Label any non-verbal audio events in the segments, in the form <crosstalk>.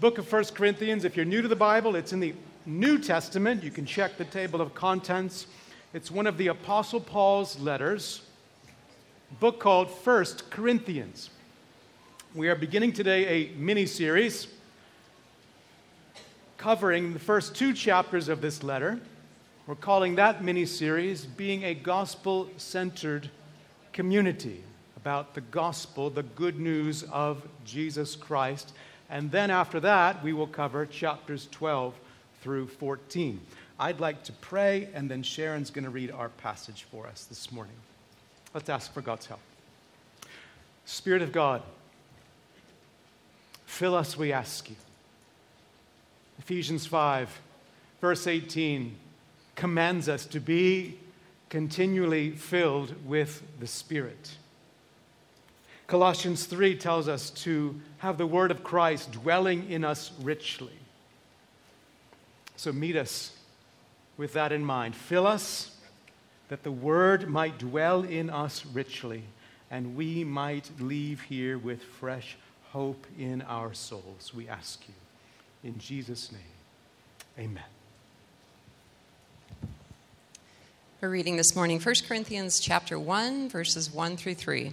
book of 1 Corinthians. If you're new to the Bible, it's in the New Testament. You can check the table of contents. It's one of the Apostle Paul's letters, book called 1 Corinthians. We are beginning today a mini series covering the first two chapters of this letter. We're calling that mini series Being a Gospel Centered Community about the gospel, the good news of Jesus Christ. And then after that, we will cover chapters 12 through 14. I'd like to pray, and then Sharon's going to read our passage for us this morning. Let's ask for God's help. Spirit of God, fill us, we ask you. Ephesians 5, verse 18, commands us to be continually filled with the Spirit. Colossians 3 tells us to have the word of Christ dwelling in us richly. So meet us with that in mind. Fill us that the word might dwell in us richly and we might leave here with fresh hope in our souls. We ask you. In Jesus' name, amen. We're reading this morning 1 Corinthians chapter 1 verses 1 through 3.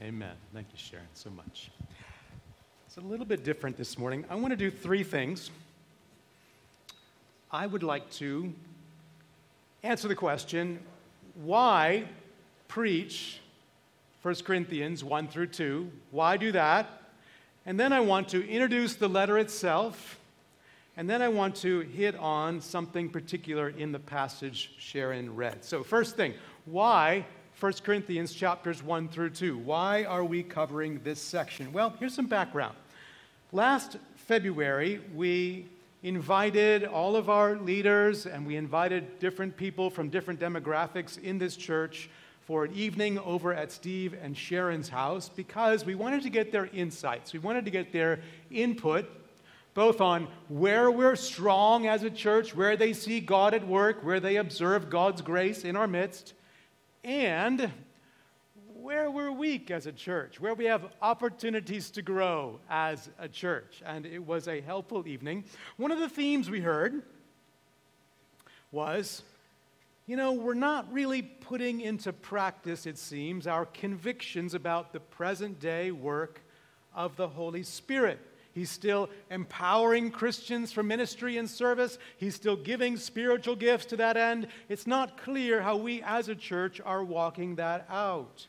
Amen. Thank you, Sharon, so much. It's a little bit different this morning. I want to do three things. I would like to answer the question why preach 1 Corinthians 1 through 2? Why do that? And then I want to introduce the letter itself. And then I want to hit on something particular in the passage Sharon read. So, first thing, why 1 Corinthians chapters 1 through 2. Why are we covering this section? Well, here's some background. Last February, we invited all of our leaders and we invited different people from different demographics in this church for an evening over at Steve and Sharon's house because we wanted to get their insights. We wanted to get their input both on where we're strong as a church, where they see God at work, where they observe God's grace in our midst, and where we're weak as a church, where we have opportunities to grow as a church. And it was a helpful evening. One of the themes we heard was you know, we're not really putting into practice, it seems, our convictions about the present day work of the Holy Spirit. He's still empowering Christians for ministry and service. He's still giving spiritual gifts to that end. It's not clear how we as a church are walking that out.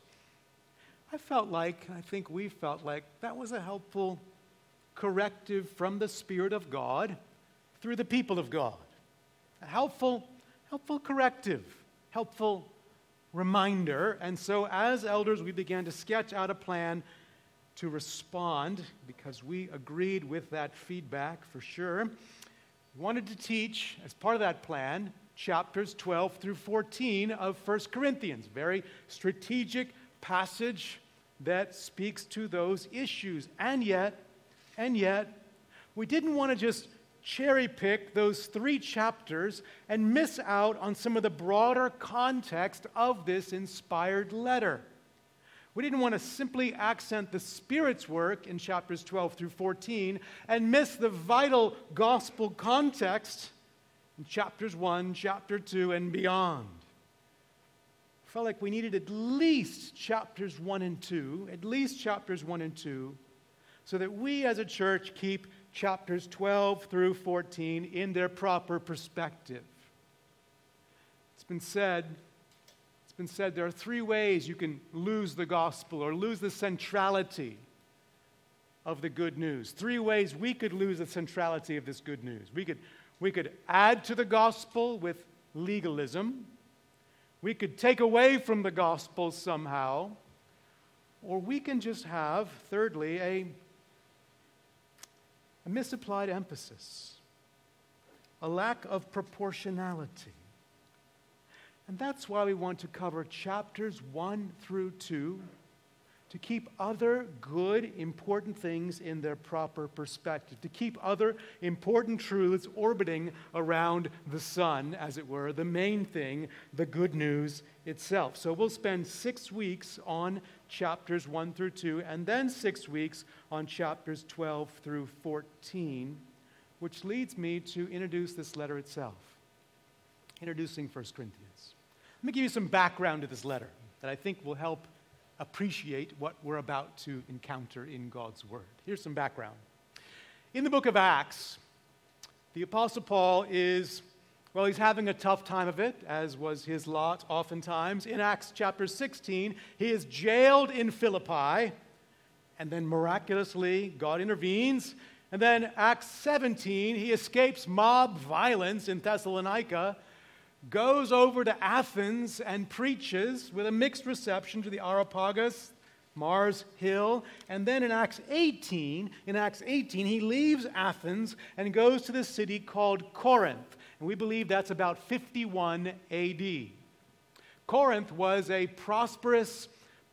I felt like, I think we felt like, that was a helpful corrective from the Spirit of God through the people of God. A helpful, helpful corrective, helpful reminder. And so, as elders, we began to sketch out a plan to respond because we agreed with that feedback for sure. We wanted to teach, as part of that plan, chapters 12 through 14 of 1 Corinthians. Very strategic passage that speaks to those issues. And yet, and yet, we didn't want to just cherry pick those three chapters and miss out on some of the broader context of this inspired letter. We didn't want to simply accent the Spirit's work in chapters 12 through 14 and miss the vital gospel context in chapters 1, chapter 2, and beyond. I felt like we needed at least chapters 1 and 2, at least chapters 1 and 2, so that we as a church keep chapters 12 through 14 in their proper perspective. It's been said been said there are three ways you can lose the gospel or lose the centrality of the good news. Three ways we could lose the centrality of this good news. We could, we could add to the gospel with legalism, we could take away from the gospel somehow, or we can just have, thirdly, a, a misapplied emphasis, a lack of proportionality. And that's why we want to cover chapters 1 through 2 to keep other good, important things in their proper perspective, to keep other important truths orbiting around the sun, as it were, the main thing, the good news itself. So we'll spend six weeks on chapters 1 through 2, and then six weeks on chapters 12 through 14, which leads me to introduce this letter itself. Introducing 1 Corinthians. Let me give you some background to this letter that I think will help appreciate what we're about to encounter in God's Word. Here's some background. In the book of Acts, the Apostle Paul is, well, he's having a tough time of it, as was his lot oftentimes. In Acts chapter 16, he is jailed in Philippi, and then miraculously, God intervenes. And then Acts 17, he escapes mob violence in Thessalonica goes over to Athens and preaches with a mixed reception to the Areopagus, Mars Hill. And then in Acts 18, in Acts 18, he leaves Athens and goes to the city called Corinth. And we believe that's about 51 AD. Corinth was a prosperous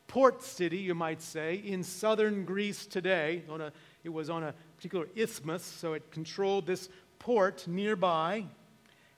port city, you might say, in southern Greece today. A, it was on a particular isthmus, so it controlled this port nearby.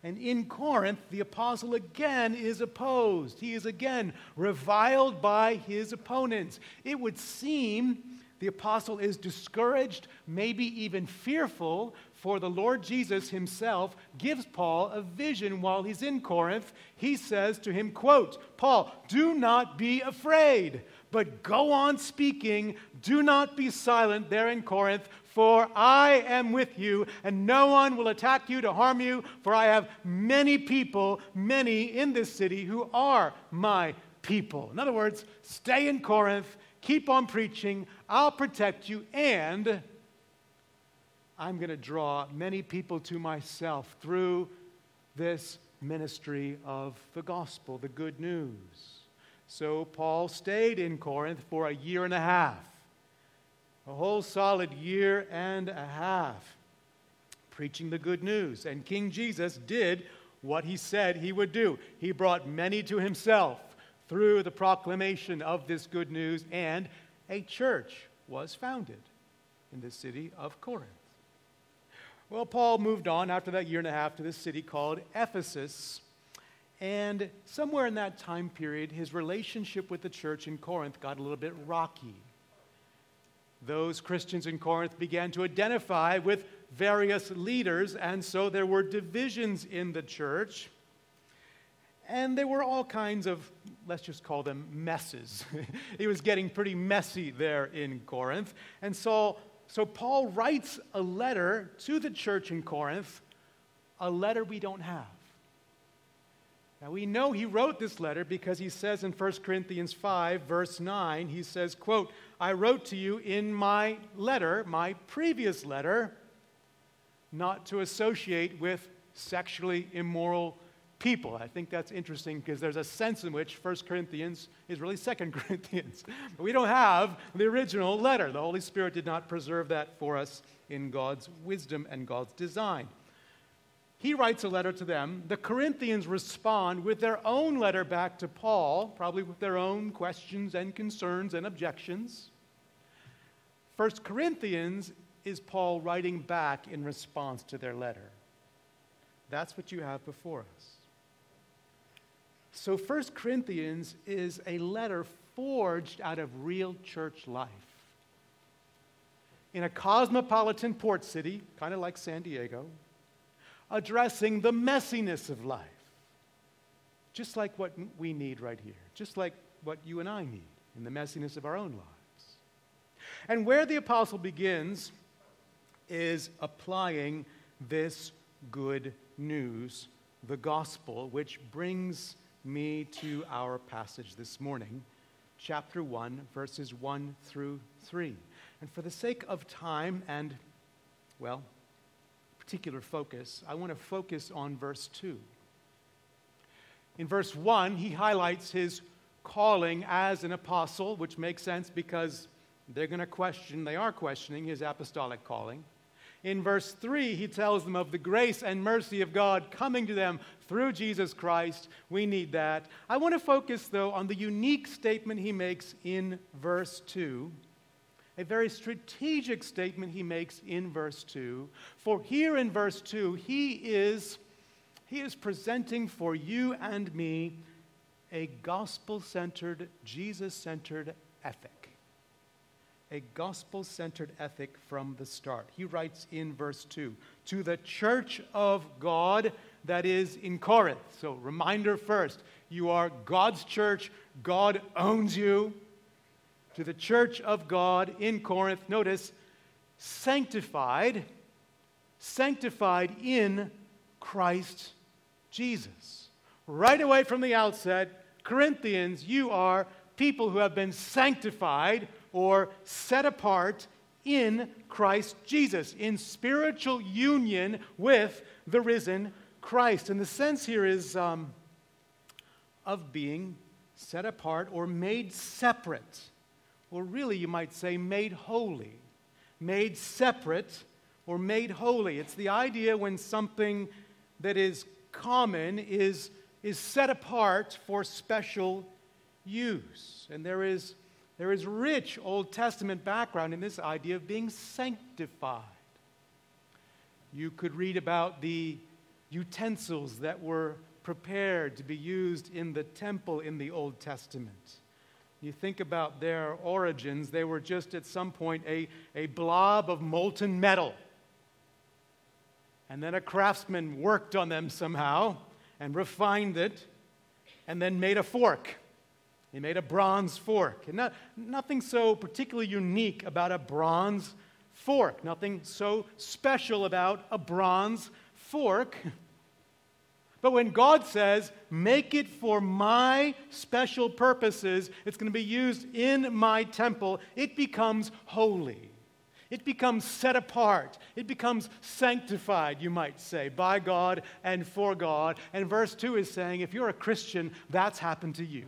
And in Corinth, the apostle again is opposed. He is again reviled by his opponents. It would seem the apostle is discouraged, maybe even fearful, for the Lord Jesus himself gives Paul a vision while he's in Corinth. He says to him, quote, Paul, do not be afraid, but go on speaking. Do not be silent there in Corinth, for I am with you, and no one will attack you to harm you, for I have many people, many in this city who are my people. In other words, stay in Corinth, keep on preaching, I'll protect you, and I'm going to draw many people to myself through this ministry of the gospel, the good news. So Paul stayed in Corinth for a year and a half a whole solid year and a half preaching the good news. And King Jesus did what he said he would do. He brought many to himself through the proclamation of this good news, and a church was founded in the city of Corinth. Well, Paul moved on after that year and a half to this city called Ephesus. And somewhere in that time period, his relationship with the church in Corinth got a little bit rocky those Christians in Corinth began to identify with various leaders, and so there were divisions in the church. And there were all kinds of, let's just call them messes. <laughs> it was getting pretty messy there in Corinth. And so, so Paul writes a letter to the church in Corinth, a letter we don't have. Now we know he wrote this letter because he says in 1 Corinthians 5 verse 9 he says quote I wrote to you in my letter my previous letter not to associate with sexually immoral people. I think that's interesting because there's a sense in which 1 Corinthians is really 2 <laughs> Corinthians. We don't have the original letter. The Holy Spirit did not preserve that for us in God's wisdom and God's design. He writes a letter to them. The Corinthians respond with their own letter back to Paul, probably with their own questions and concerns and objections. First Corinthians is Paul writing back in response to their letter. That's what you have before us. So, First Corinthians is a letter forged out of real church life. In a cosmopolitan port city, kind of like San Diego, addressing the messiness of life. Just like what we need right here, just like what you and I need in the messiness of our own lives. And where the apostle begins is applying this good news, the gospel, which brings me to our passage this morning, chapter 1, verses 1 through 3. And for the sake of time and, well, particular focus, I want to focus on verse 2. In verse 1, he highlights his calling as an apostle, which makes sense because they're going to question, they are questioning his apostolic calling. In verse 3, he tells them of the grace and mercy of God coming to them through Jesus Christ. We need that. I want to focus, though, on the unique statement he makes in verse 2 a very strategic statement he makes in verse 2. For here in verse 2, he is, he is presenting for you and me a gospel centered, Jesus centered ethic. A gospel centered ethic from the start. He writes in verse 2 To the church of God that is in Corinth. So, reminder first you are God's church, God owns you to the church of God in Corinth, notice, sanctified, sanctified in Christ Jesus. Right away from the outset, Corinthians, you are people who have been sanctified or set apart in Christ Jesus, in spiritual union with the risen Christ. And the sense here is um, of being set apart or made separate or really you might say made holy, made separate, or made holy. It's the idea when something that is common is, is set apart for special use. And there is, there is rich Old Testament background in this idea of being sanctified. You could read about the utensils that were prepared to be used in the temple in the Old Testament you think about their origins, they were just at some point a, a blob of molten metal. And then a craftsman worked on them somehow and refined it and then made a fork. He made a bronze fork. And not, nothing so particularly unique about a bronze fork, nothing so special about a bronze fork. <laughs> But when God says, make it for my special purposes, it's going to be used in my temple, it becomes holy. It becomes set apart. It becomes sanctified, you might say, by God and for God. And verse 2 is saying, if you're a Christian, that's happened to you.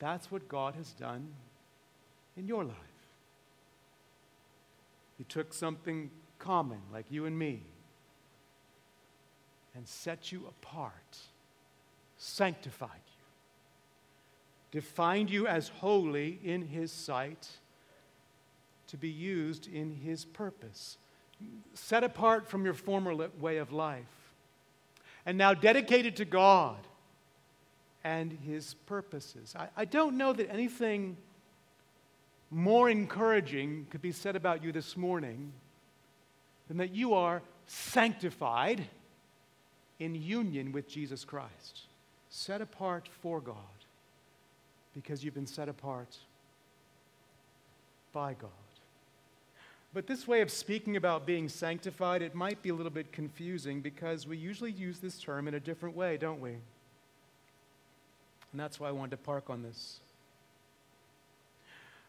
That's what God has done in your life. He took something common, like you and me, and set you apart, sanctified you, defined you as holy in His sight to be used in His purpose, set apart from your former way of life, and now dedicated to God and His purposes. I, I don't know that anything more encouraging could be said about you this morning than that you are sanctified in union with Jesus Christ, set apart for God, because you've been set apart by God. But this way of speaking about being sanctified, it might be a little bit confusing because we usually use this term in a different way, don't we? And that's why I wanted to park on this.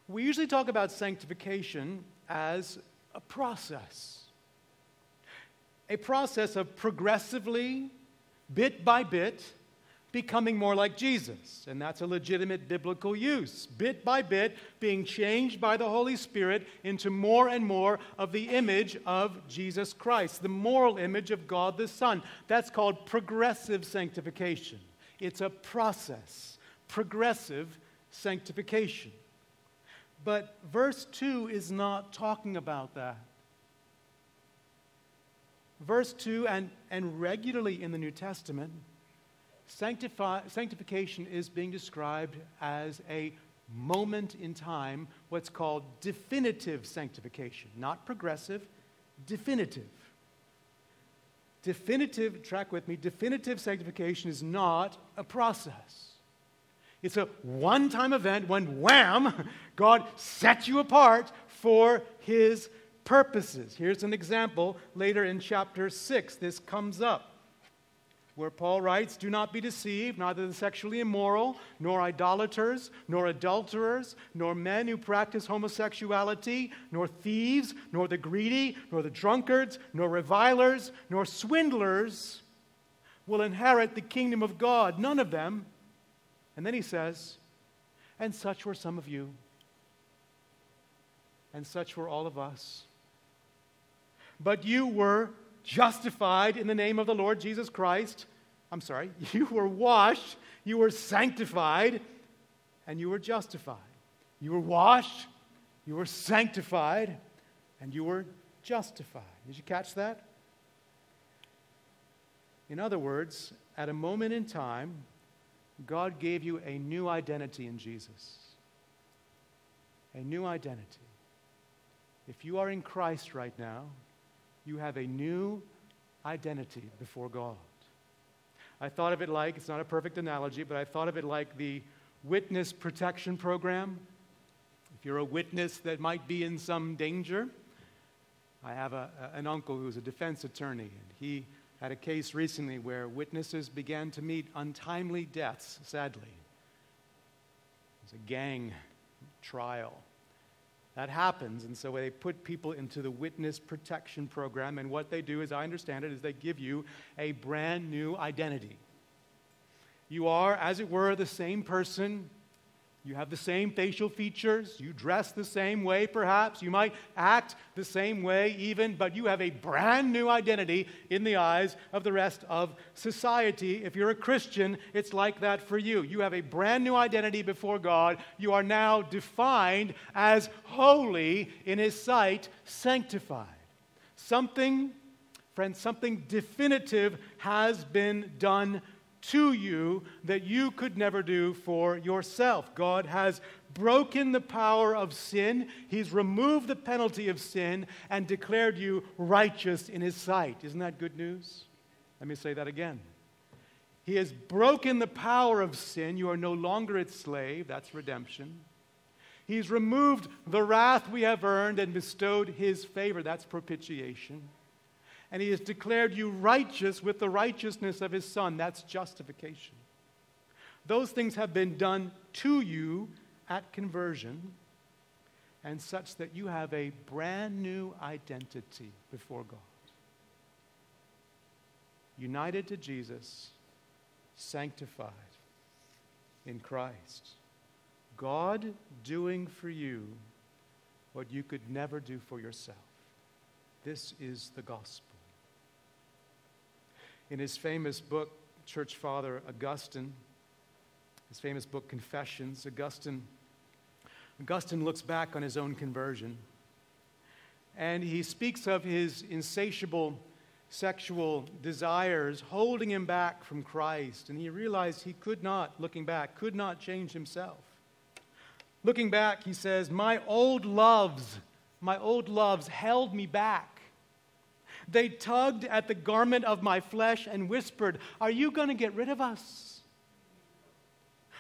We usually talk about sanctification as a process a process of progressively, bit by bit, becoming more like Jesus. And that's a legitimate biblical use. Bit by bit, being changed by the Holy Spirit into more and more of the image of Jesus Christ, the moral image of God the Son. That's called progressive sanctification. It's a process, progressive sanctification. But verse 2 is not talking about that verse 2 and, and regularly in the New Testament, sanctify, sanctification is being described as a moment in time, what's called definitive sanctification, not progressive, definitive. Definitive, track with me, definitive sanctification is not a process. It's a one time event when, wham, God sets you apart for his purposes. Here's an example later in chapter 6. This comes up where Paul writes, Do not be deceived, neither the sexually immoral, nor idolaters, nor adulterers, nor men who practice homosexuality, nor thieves, nor the greedy, nor the drunkards, nor revilers, nor swindlers will inherit the kingdom of God. None of them. And then he says, And such were some of you, and such were all of us but you were justified in the name of the Lord Jesus Christ. I'm sorry, <laughs> you were washed, you were sanctified, and you were justified. You were washed, you were sanctified, and you were justified. Did you catch that? In other words, at a moment in time, God gave you a new identity in Jesus. A new identity. If you are in Christ right now, you have a new identity before God. I thought of it like, it's not a perfect analogy, but I thought of it like the witness protection program. If you're a witness that might be in some danger, I have a, an uncle who's a defense attorney, and he had a case recently where witnesses began to meet untimely deaths, sadly. It was a gang trial. That happens, and so they put people into the witness protection program, and what they do, as I understand it, is they give you a brand new identity. You are, as it were, the same person you have the same facial features. You dress the same way, perhaps. You might act the same way, even, but you have a brand new identity in the eyes of the rest of society. If you're a Christian, it's like that for you. You have a brand new identity before God. You are now defined as holy in His sight, sanctified. Something, friends, something definitive has been done to you that you could never do for yourself. God has broken the power of sin, He's removed the penalty of sin, and declared you righteous in His sight. Isn't that good news? Let me say that again. He has broken the power of sin. You are no longer its slave. That's redemption. He's removed the wrath we have earned and bestowed His favor. That's propitiation and he has declared you righteous with the righteousness of his Son. That's justification. Those things have been done to you at conversion, and such that you have a brand new identity before God. United to Jesus, sanctified in Christ. God doing for you what you could never do for yourself. This is the gospel. In his famous book, Church Father Augustine, his famous book, Confessions, Augustine, Augustine looks back on his own conversion and he speaks of his insatiable sexual desires holding him back from Christ. And he realized he could not, looking back, could not change himself. Looking back, he says, My old loves, my old loves held me back. They tugged at the garment of my flesh and whispered, Are you going to get rid of us?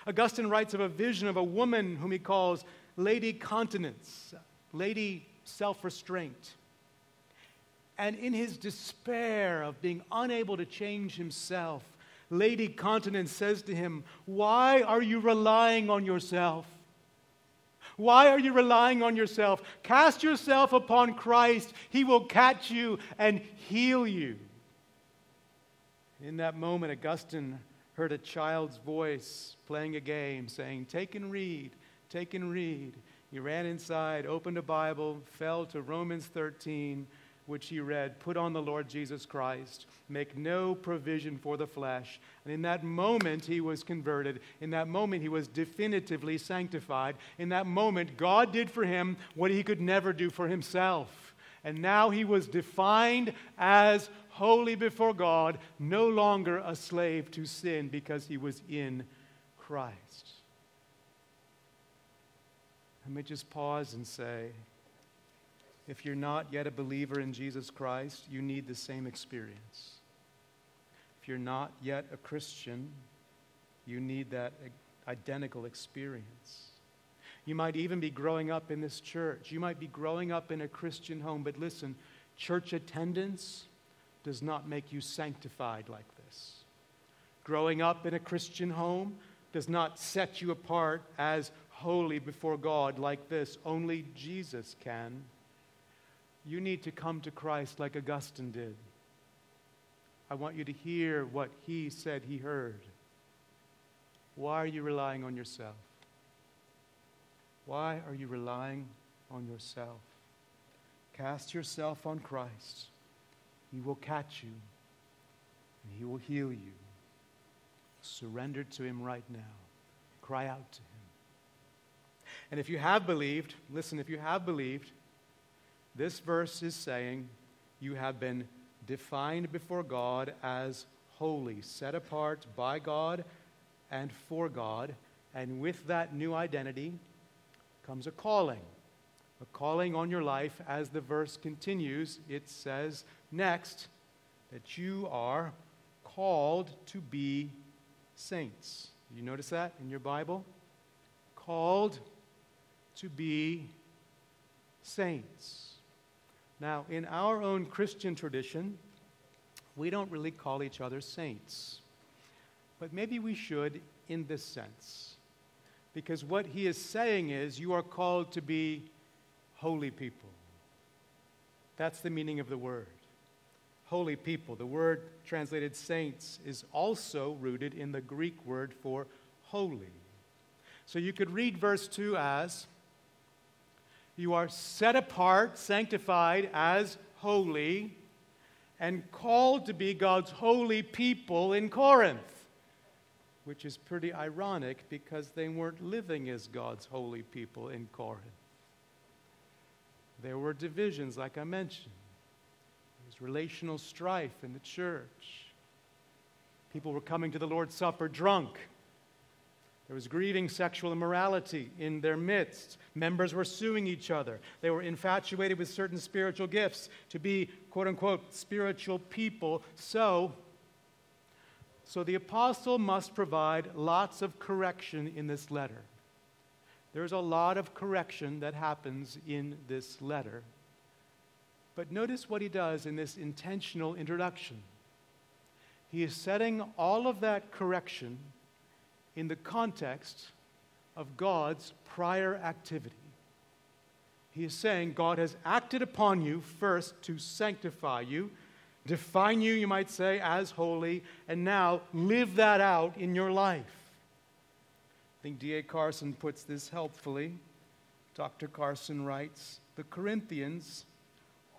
Augustine writes of a vision of a woman whom he calls Lady Continence, Lady Self Restraint. And in his despair of being unable to change himself, Lady Continence says to him, Why are you relying on yourself? Why are you relying on yourself? Cast yourself upon Christ. He will catch you and heal you. In that moment, Augustine heard a child's voice playing a game saying, Take and read, take and read. He ran inside, opened a Bible, fell to Romans 13 which he read, Put on the Lord Jesus Christ, make no provision for the flesh. And in that moment, he was converted. In that moment, he was definitively sanctified. In that moment, God did for him what he could never do for himself. And now he was defined as holy before God, no longer a slave to sin because he was in Christ. Let me just pause and say, if you're not yet a believer in Jesus Christ, you need the same experience. If you're not yet a Christian, you need that identical experience. You might even be growing up in this church. You might be growing up in a Christian home, but listen, church attendance does not make you sanctified like this. Growing up in a Christian home does not set you apart as holy before God like this. Only Jesus can. You need to come to Christ like Augustine did. I want you to hear what he said he heard. Why are you relying on yourself? Why are you relying on yourself? Cast yourself on Christ. He will catch you and He will heal you. Surrender to Him right now. Cry out to Him. And if you have believed, listen, if you have believed, this verse is saying you have been defined before God as holy, set apart by God and for God. And with that new identity comes a calling. A calling on your life. As the verse continues, it says next that you are called to be saints. You notice that in your Bible? Called to be saints. Now, in our own Christian tradition, we don't really call each other saints. But maybe we should in this sense. Because what he is saying is, you are called to be holy people. That's the meaning of the word. Holy people. The word translated saints is also rooted in the Greek word for holy. So you could read verse 2 as You are set apart, sanctified as holy, and called to be God's holy people in Corinth. Which is pretty ironic because they weren't living as God's holy people in Corinth. There were divisions, like I mentioned. There was relational strife in the church. People were coming to the Lord's Supper drunk. There was grieving sexual immorality in their midst. Members were suing each other. They were infatuated with certain spiritual gifts to be, quote unquote, spiritual people. So, so the apostle must provide lots of correction in this letter. There's a lot of correction that happens in this letter. But notice what he does in this intentional introduction. He is setting all of that correction in the context of God's prior activity. He is saying God has acted upon you first to sanctify you, define you, you might say, as holy, and now live that out in your life. I think D.A. Carson puts this helpfully. Dr. Carson writes The Corinthians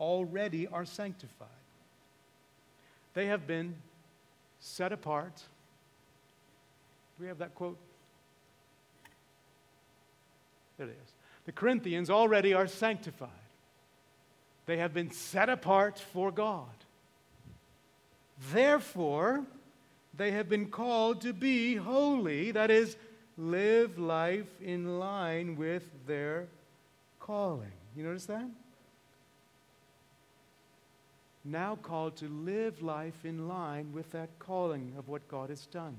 already are sanctified, they have been set apart. We have that quote? There it is. The Corinthians already are sanctified. They have been set apart for God. Therefore, they have been called to be holy, that is, live life in line with their calling. You notice that? Now called to live life in line with that calling of what God has done.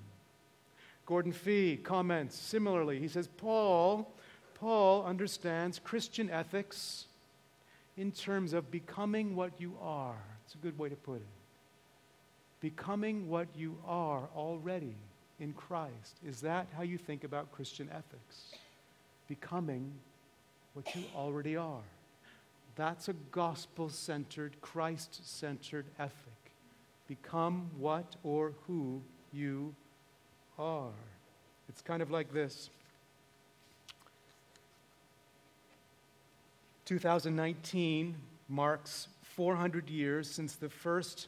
Gordon Fee comments similarly. He says, Paul, Paul understands Christian ethics in terms of becoming what you are. It's a good way to put it. Becoming what you are already in Christ. Is that how you think about Christian ethics? Becoming what you already are. That's a gospel centered, Christ centered ethic. Become what or who you are. It's kind of like this 2019 marks 400 years since the first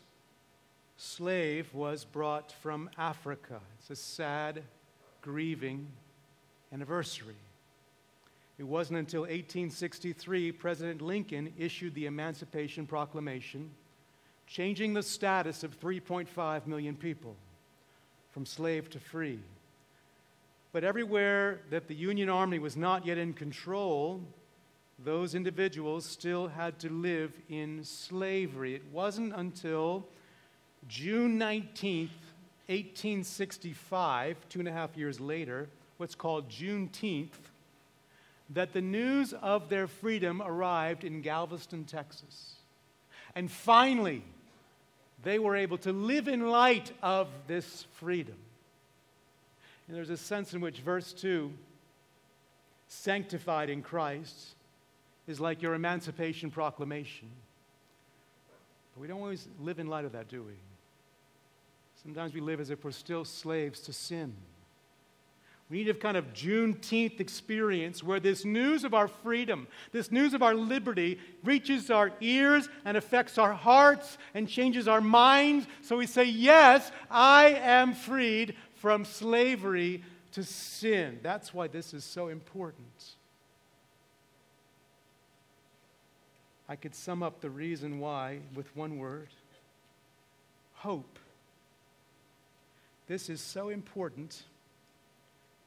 slave was brought from Africa. It's a sad, grieving anniversary. It wasn't until 1863 President Lincoln issued the Emancipation Proclamation, changing the status of 3.5 million people from slave to free. But everywhere that the Union Army was not yet in control, those individuals still had to live in slavery. It wasn't until June 19th, 1865, two and a half years later, what's called Juneteenth, that the news of their freedom arrived in Galveston, Texas. And finally, they were able to live in light of this freedom. And there's a sense in which verse 2, sanctified in Christ, is like your emancipation proclamation. But we don't always live in light of that, do we? Sometimes we live as if we're still slaves to sin. We need a kind of Juneteenth experience where this news of our freedom, this news of our liberty, reaches our ears and affects our hearts and changes our minds. So we say, Yes, I am freed from slavery to sin. That's why this is so important. I could sum up the reason why with one word hope. This is so important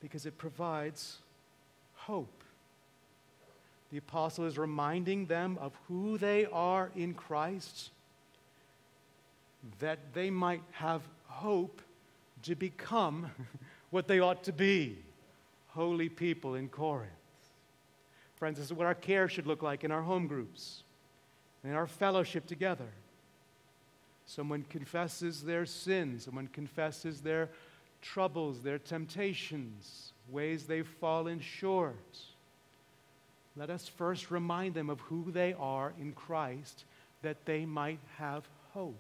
because it provides hope. The apostle is reminding them of who they are in Christ, that they might have hope to become <laughs> what they ought to be holy people in Corinth. Friends, this is what our care should look like in our home groups, in our fellowship together. Someone confesses their sins, someone confesses their troubles, their temptations, ways they've fallen short. Let us first remind them of who they are in Christ that they might have hope.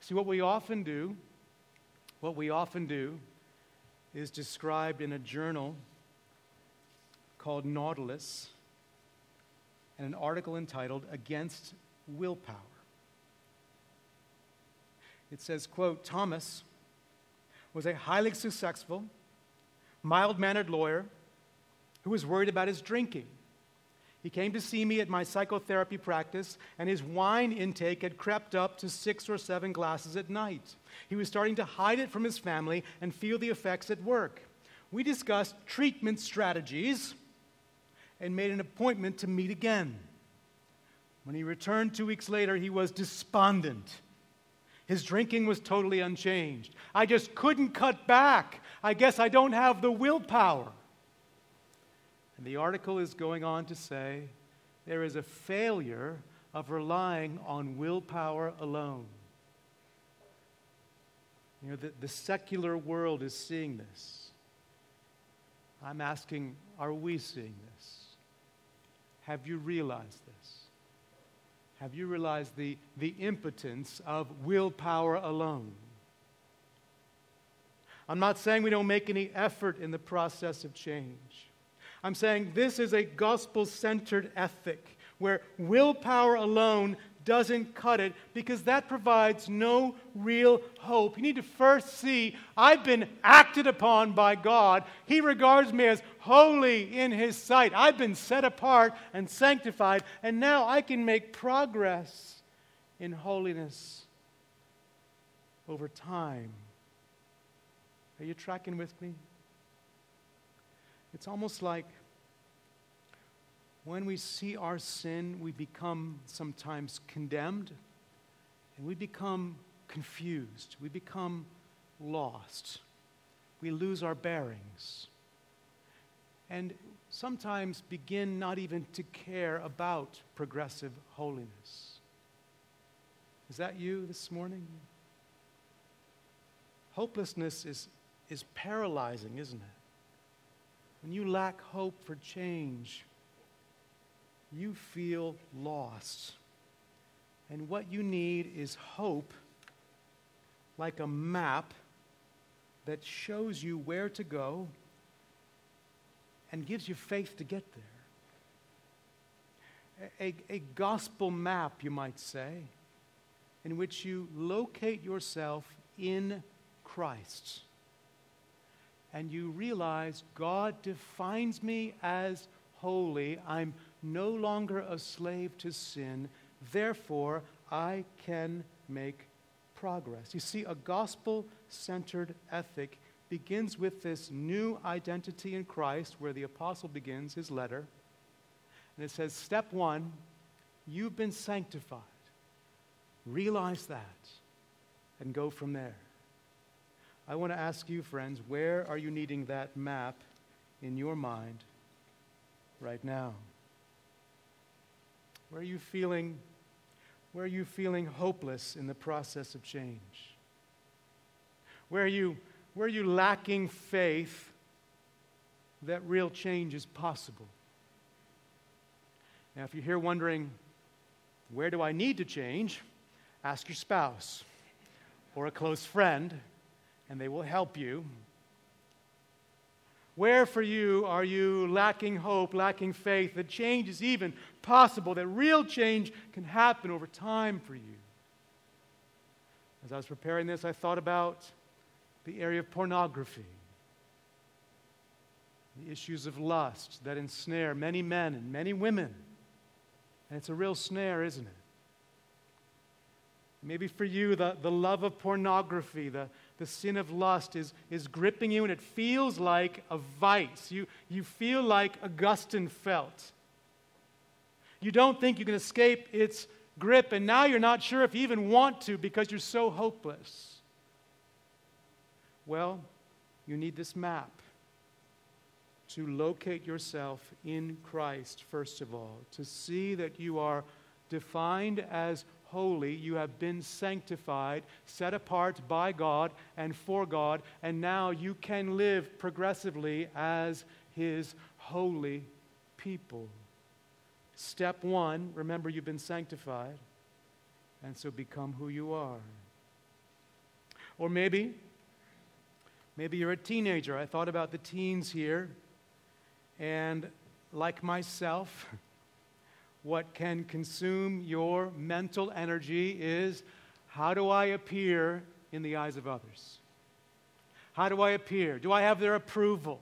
See, what we often do, what we often do is described in a journal called Nautilus and an article entitled Against Willpower. It says, quote, Thomas was a highly successful, mild mannered lawyer who was worried about his drinking. He came to see me at my psychotherapy practice, and his wine intake had crept up to six or seven glasses at night. He was starting to hide it from his family and feel the effects at work. We discussed treatment strategies and made an appointment to meet again. When he returned two weeks later, he was despondent. His drinking was totally unchanged. I just couldn't cut back. I guess I don't have the willpower. And the article is going on to say there is a failure of relying on willpower alone. You know, the, the secular world is seeing this. I'm asking, are we seeing this? Have you realized? Have you realized the, the impotence of willpower alone? I'm not saying we don't make any effort in the process of change. I'm saying this is a gospel centered ethic where willpower alone doesn't cut it because that provides no real hope. You need to first see I've been acted upon by God. He regards me as holy in His sight. I've been set apart and sanctified, and now I can make progress in holiness over time. Are you tracking with me? It's almost like when we see our sin, we become sometimes condemned and we become confused. We become lost. We lose our bearings. And sometimes begin not even to care about progressive holiness. Is that you this morning? Hopelessness is, is paralyzing, isn't it? When you lack hope for change, you feel lost. And what you need is hope, like a map that shows you where to go and gives you faith to get there. A, a, gospel map, you might say, in which you locate yourself in Christ. And you realize God defines me as holy. I'm no longer a slave to sin. Therefore, I can make progress. You see, a gospel centered ethic begins with this new identity in Christ, where the apostle begins his letter. And it says, Step one, you've been sanctified. Realize that and go from there. I want to ask you, friends, where are you needing that map in your mind right now? Where are you feeling, where are you feeling hopeless in the process of change? Where are you, where are you lacking faith that real change is possible? Now, if you're here wondering, where do I need to change? Ask your spouse or a close friend, and they will help you. Where for you are you lacking hope, lacking faith, that change is even possible, that real change can happen over time for you? As I was preparing this, I thought about the area of pornography, the issues of lust that ensnare many men and many women. And it's a real snare, isn't it? Maybe for you, the, the love of pornography, the, the sin of lust is, is gripping you and it feels like a vice. You, you feel like Augustine felt. You don't think you can escape its grip, and now you're not sure if you even want to because you're so hopeless. Well, you need this map to locate yourself in Christ, first of all, to see that you are defined as holy, you have been sanctified, set apart by God and for God, and now you can live progressively as His holy people. Step one remember you've been sanctified, and so become who you are. Or maybe, maybe you're a teenager. I thought about the teens here, and like myself, <laughs> what can consume your mental energy is how do I appear in the eyes of others? How do I appear? Do I have their approval?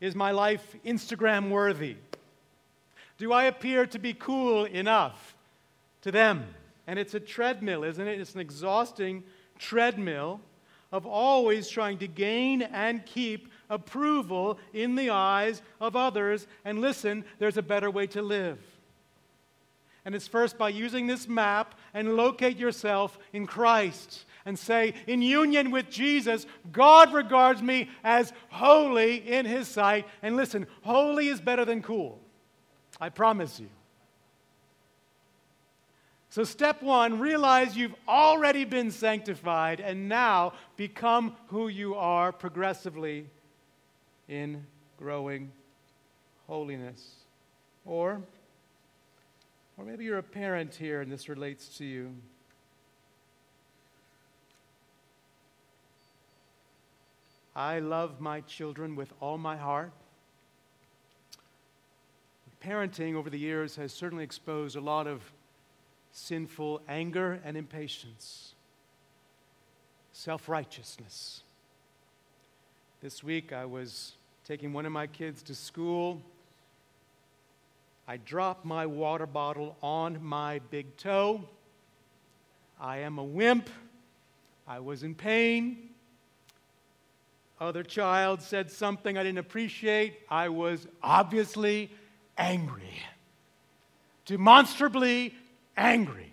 Is my life Instagram worthy? Do I appear to be cool enough to them? And it's a treadmill, isn't it? It's an exhausting treadmill of always trying to gain and keep approval in the eyes of others. And listen, there's a better way to live. And it's first by using this map and locate yourself in Christ and say, in union with Jesus, God regards me as holy in his sight. And listen, holy is better than cool. I promise you. So, step one, realize you've already been sanctified and now become who you are progressively in growing holiness. Or, or maybe you're a parent here and this relates to you. I love my children with all my heart. Parenting over the years has certainly exposed a lot of sinful anger and impatience, self righteousness. This week I was taking one of my kids to school. I dropped my water bottle on my big toe. I am a wimp. I was in pain. Other child said something I didn't appreciate. I was obviously angry, demonstrably angry.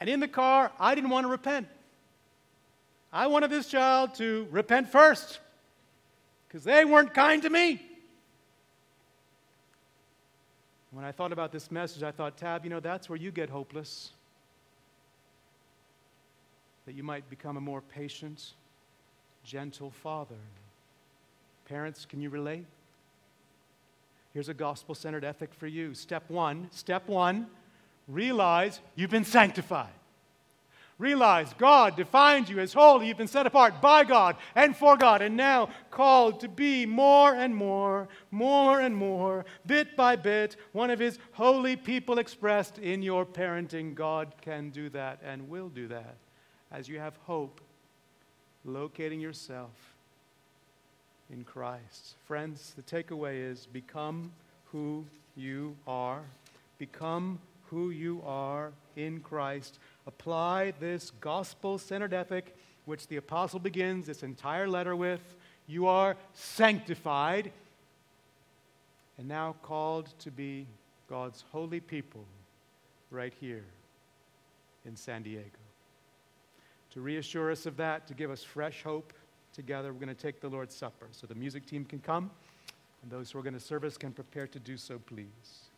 And in the car, I didn't want to repent. I wanted this child to repent first because they weren't kind to me. When I thought about this message, I thought, Tab, you know, that's where you get hopeless. That you might become a more patient, gentle father. Parents, can you relate? Here's a gospel centered ethic for you. Step one, step one, realize you've been sanctified. Realize God defines you as holy. You've been set apart by God and for God, and now called to be more and more, more and more, bit by bit, one of His holy people expressed in your parenting. God can do that and will do that as you have hope, locating yourself in Christ. Friends, the takeaway is become who you are. Become who you are in Christ. Apply this gospel centered ethic, which the apostle begins this entire letter with. You are sanctified and now called to be God's holy people right here in San Diego. To reassure us of that, to give us fresh hope together, we're going to take the Lord's Supper. So the music team can come, and those who are going to serve us can prepare to do so, please.